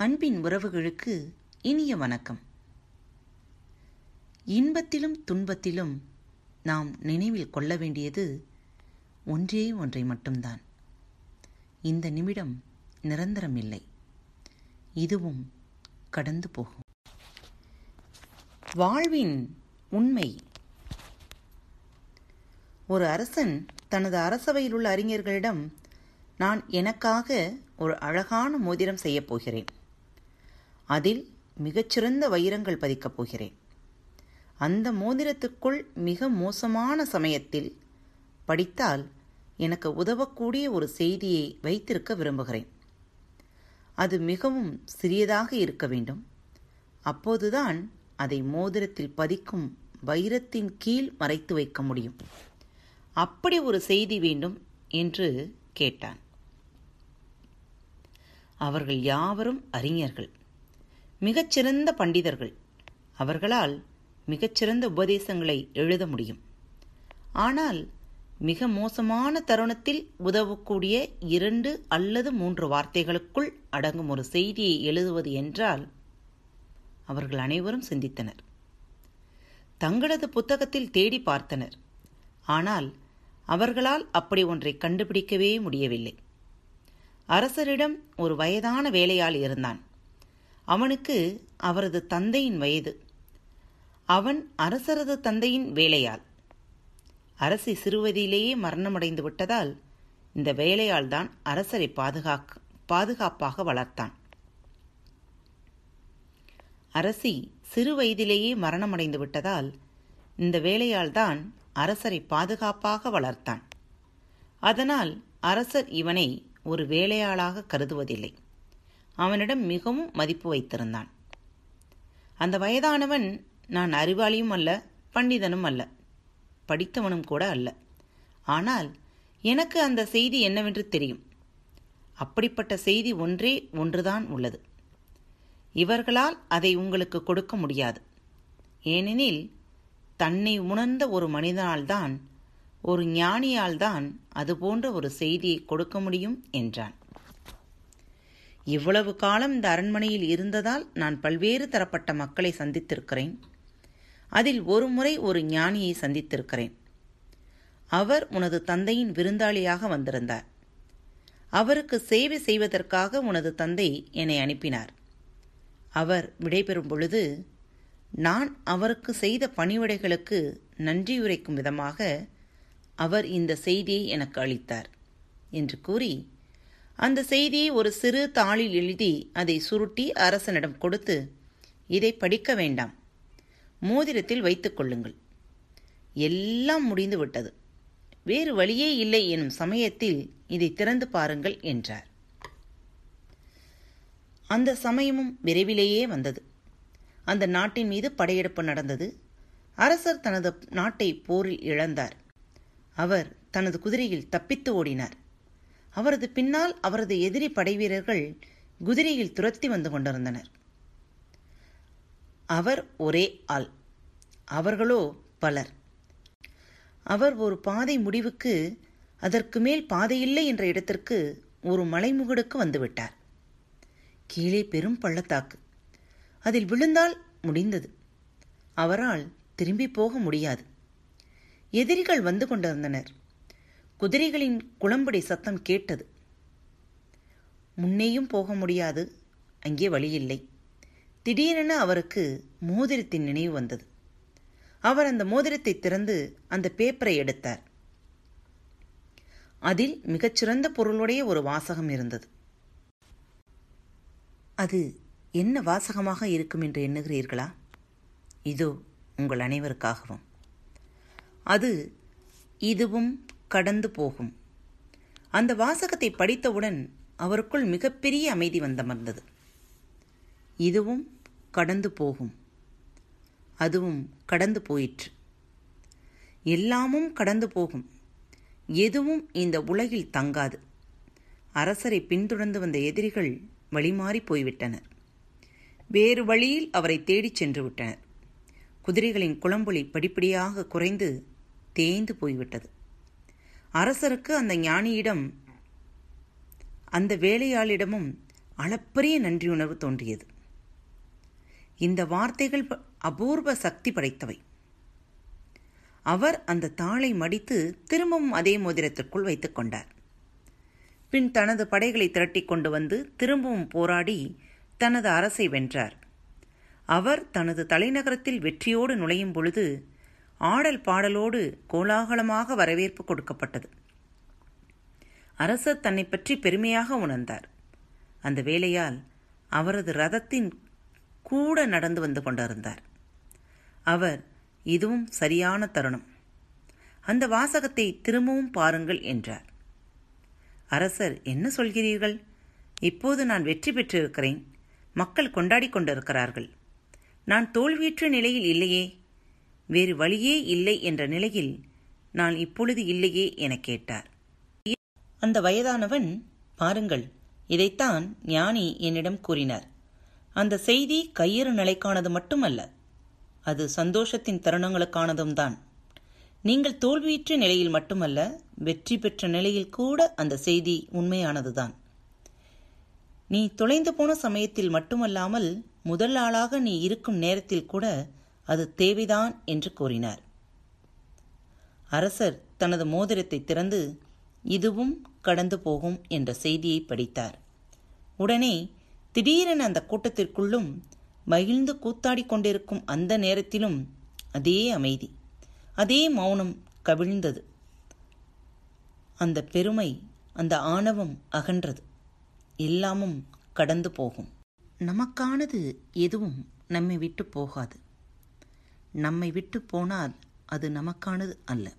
அன்பின் உறவுகளுக்கு இனிய வணக்கம். இன்பத்திலும் துன்பத்திலும் நாம் நினைவில் கொள்ள வேண்டியது ஒன்றே ஒன்றை மட்டும்தான். இந்த நிமிடம் நிரந்தரம் இல்லை. இதுவும் கடந்து போகும். வாழ்வின் உண்மை. ஒரு அரசன் தனது அரசவையில் உள்ள அறிஞர்களிடம் நான் எனக்காக ஒரு அழகான மோதிரம் செய்யப் போகிறேன். அதில் மிகச்சிறந்த வைரங்கள் பதிக்கப் போகிறேன். அந்த மோதிரத்துக்குள் மிக மோசமான சமயத்தில் படித்தால் எனக்கு உதவக்கூடிய ஒரு செய்தியை வைத்திருக்க விரும்புகிறேன். அது மிகவும் சிறியதாக இருக்க வேண்டும். அப்போதுதான் அதை மோதிரத்தில் பதிக்கும் வைரத்தின் கீழ் மறைத்து வைக்க முடியும். அப்படி ஒரு செய்தி வேண்டும் என்று கேட்டான். அவர்கள் யாவரும் அறிஞர்கள். மிகச்சிறந்த பண்டிதர்கள். அவர்களால் மிகச்சிறந்த உபதேசங்களை எழுத முடியும். ஆனால் மிக மோசமான தருணத்தில் உதவக்கூடிய இரண்டு அல்லது மூன்று வார்த்தைகளுக்குள் அடங்கும் ஒரு செய்தியை எழுதுவது என்றால் அவர்கள் அனைவரும் சிந்தித்தனர். தங்களது புத்தகத்தில் தேடி பார்த்தனர். ஆனால் அவர்களால் அப்படி ஒன்றை கண்டுபிடிக்கவே முடியவில்லை. அரசரிடம் ஒரு வயதான வேலையாள் இருந்தான். அவனுக்கு அவரது தந்தையின் வயது. அவன் அரசரது தந்தையின் வேலையாள். அரசி சிறுவதியிலேயே மரணமடைந்து விட்டதால் இந்த வேலையால் தான் அரசரை பாதுகாக்க பாதுகாப்பாக வளர்த்தான். அரசி சிறு வயதிலேயே மரணமடைந்து விட்டதால் இந்த வேலையால் தான் அரசரை பாதுகாப்பாக வளர்த்தான். அதனால் அரசர் இவனை ஒரு வேலையாளாக கருதுவதில்லை. அவனிடம் மிகவும் மதிப்பு வைத்திருந்தான். அந்த வயதானவன் நான் அறிவாளியும் அல்ல பண்டிதனும் அல்ல படித்தவனும் கூட அல்ல. ஆனால் எனக்கு அந்த செய்தி என்னவென்று தெரியும். அப்படிப்பட்ட செய்தி ஒன்றே ஒன்றுதான் உள்ளது. இவர்களால் அதை உங்களுக்கு கொடுக்க முடியாது. ஏனெனில் தன்னை உணர்ந்த ஒரு மனிதனால்தான் ஒரு ஞானியால்தான் அதுபோன்ற ஒரு செய்தியை கொடுக்க முடியும் என்றான். இவ்வளவு காலம் இந்த அரண்மனையில் இருந்ததால் நான் பல்வேறு தரப்பட்ட மக்களை சந்தித்திருக்கிறேன். அதில் ஒரு முறை ஒரு ஞானியை சந்தித்திருக்கிறேன். அவர் உனது தந்தையின் விருந்தாளியாக வந்திருந்தார். அவருக்கு சேவை செய்வதற்காக உனது தந்தை என்னை அனுப்பினார். அவர் விடைபெறும் பொழுது நான் அவருக்கு செய்த பணிவிடைகளுக்கு நன்றியுரைக்கும் விதமாக அவர் இந்த செய்தியை எனக்கு அளித்தார் என்று கூறி அந்த செய்தியை ஒரு சிறு தாளில் எழுதி அதை சுருட்டி அரசனிடம் கொடுத்து இதை படிக்க வேண்டாம். மோதிரத்தில் வைத்துக் கொள்ளுங்கள். எல்லாம் முடிந்து விட்டது. வேறு வழியே இல்லை எனும் சமயத்தில் இதை திறந்து பாருங்கள் என்றார். அந்த சமயமும் விரைவிலேயே வந்தது. அந்த நாட்டின் மீது படையெடுப்பு நடந்தது. அரசர் தனது நாட்டை போரில் இழந்தார். அவர் தனது குதிரையில் தப்பித்து ஓடினார். அவரது பின்னால் அவரது எதிரி படைவீரர்கள் குதிரையில் துரத்தி வந்து கொண்டிருந்தனர். அவர் ஒரே ஆள். அவர்களோ பலர். அவர் ஒரு பாதை முடிவுக்கு அதற்கு மேல் பாதையில்லை என்ற இடத்திற்கு ஒரு மலைமுகடுக்கு வந்துவிட்டார். கீழே பெரும் பள்ளத்தாக்கு. அதில் விழுந்தால் முடிந்தது. அவரால் திரும்பி போக முடியாது. எதிரிகள் வந்து கொண்டிருந்தனர். குதிரைகளின் குளம்படி சத்தம் கேட்டது. முன்னேயும் போக முடியாது அங்கே வழியில்லை. திடீரென அவருக்கு மோதிரத்தின் நினைவு வந்தது. அவர் அந்த மோதிரத்தை திறந்து அந்த பேப்பரை எடுத்தார். அதில் மிகச்சிறந்த பொருளுடைய ஒரு வாசகம் இருந்தது. அது என்ன வாசகமாக இருக்கும் என்று எண்ணுகிறீர்களா? இதோ உங்கள் அனைவருக்காகவும். அது இதுவும் கடந்து போகும். அந்த வாசகத்தை படித்தவுடன் அவருக்குள் மிகப்பெரிய அமைதி வந்தமர்ந்தது. இதுவும் கடந்து போகும். அதுவும் கடந்து போயிற்று. எல்லாமும் கடந்து போகும். எதுவும் இந்த உலகில் தங்காது. அரசரை பின்தொடர்ந்து வந்த எதிரிகள் வழிமாறி போய்விட்டனர். வேறு வழியில் அவரை தேடிச் சென்று விட்டனர். குதிரைகளின் குளம்பொலி படிப்படியாக குறைந்து தேய்ந்து போய்விட்டது. அரசருக்கு அந்த ஞானியிடம் அந்த வேலையாளிடமும் அளப்பரிய நன்றியுணர்வு தோன்றியது. இந்த வார்த்தைகள் ப- அபூர்வ சக்தி படைத்தவை. அவர் அந்த தாளை மடித்து திரும்பவும் அதே மோதிரத்திற்குள் வைத்துக் கொண்டார். பின் தனது படைகளை திரட்டி கொண்டு வந்து திரும்பவும் போராடி தனது அரசை வென்றார். அவர் தனது தலைநகரத்தில் வெற்றியோடு நுழையும் பொழுது ஆடல் பாடலோடு கோலாகலமாக வரவேற்பு கொடுக்கப்பட்டது. அரசர் தன்னை பற்றி பெருமையாக உணர்ந்தார். அந்த வேளையால் அவரது ரதத்தின் கூட நடந்து வந்து கொண்டிருந்தார். அவர் இதுவும் சரியான தருணம். அந்த வாசகத்தை திரும்பவும் பாருங்கள் என்றார். அரசர் என்ன சொல்கிறீர்கள்? இப்போது நான் வெற்றி பெற்றிருக்கிறேன். மக்கள் கொண்டாடிக் கொண்டிருக்கிறார்கள். நான் தோல்வியுற்ற நிலையில் இல்லையே. வேறு வழியே இல்லை என்ற நிலையில் நான் இப்பொழுது இல்லையே எனக் கேட்டார். அந்த வயதானவன் பாருங்கள் இதைத்தான் ஞானி என்னிடம் கூறினார். அந்த செய்தி கையறு நிலைக்கானது மட்டுமல்ல அது சந்தோஷத்தின் தருணங்களுக்கானதும் தான். நீங்கள் தோல்வியுற்ற நிலையில் மட்டுமல்ல வெற்றி பெற்ற நிலையில் கூட அந்த செய்தி உண்மையானதுதான் நீ தொலைந்து போன சமயத்தில் மட்டுமல்லாமல் முதல் ஆளாக நீ இருக்கும் நேரத்தில் கூட அது தேவைதான் என்று கூறினார். அரசர் தனது மோதிரத்தை திறந்து இதுவும் கடந்து போகும் என்ற செய்தியை படித்தார். உடனே திடீரென அந்த கூட்டத்திற்குள்ளும் மகிழ்ந்து கூத்தாடிக் கொண்டிருக்கும் அந்த நேரத்திலும் அதே அமைதி அதே மௌனம் கவிழ்ந்தது. அந்த பெருமை அந்த ஆணவம் அகன்றது. எல்லாமும் கடந்து போகும். நமக்கானது எதுவும் நம்மை விட்டு போகாது. நம்மை விட்டு போனால் அது நமக்கானது அல்ல.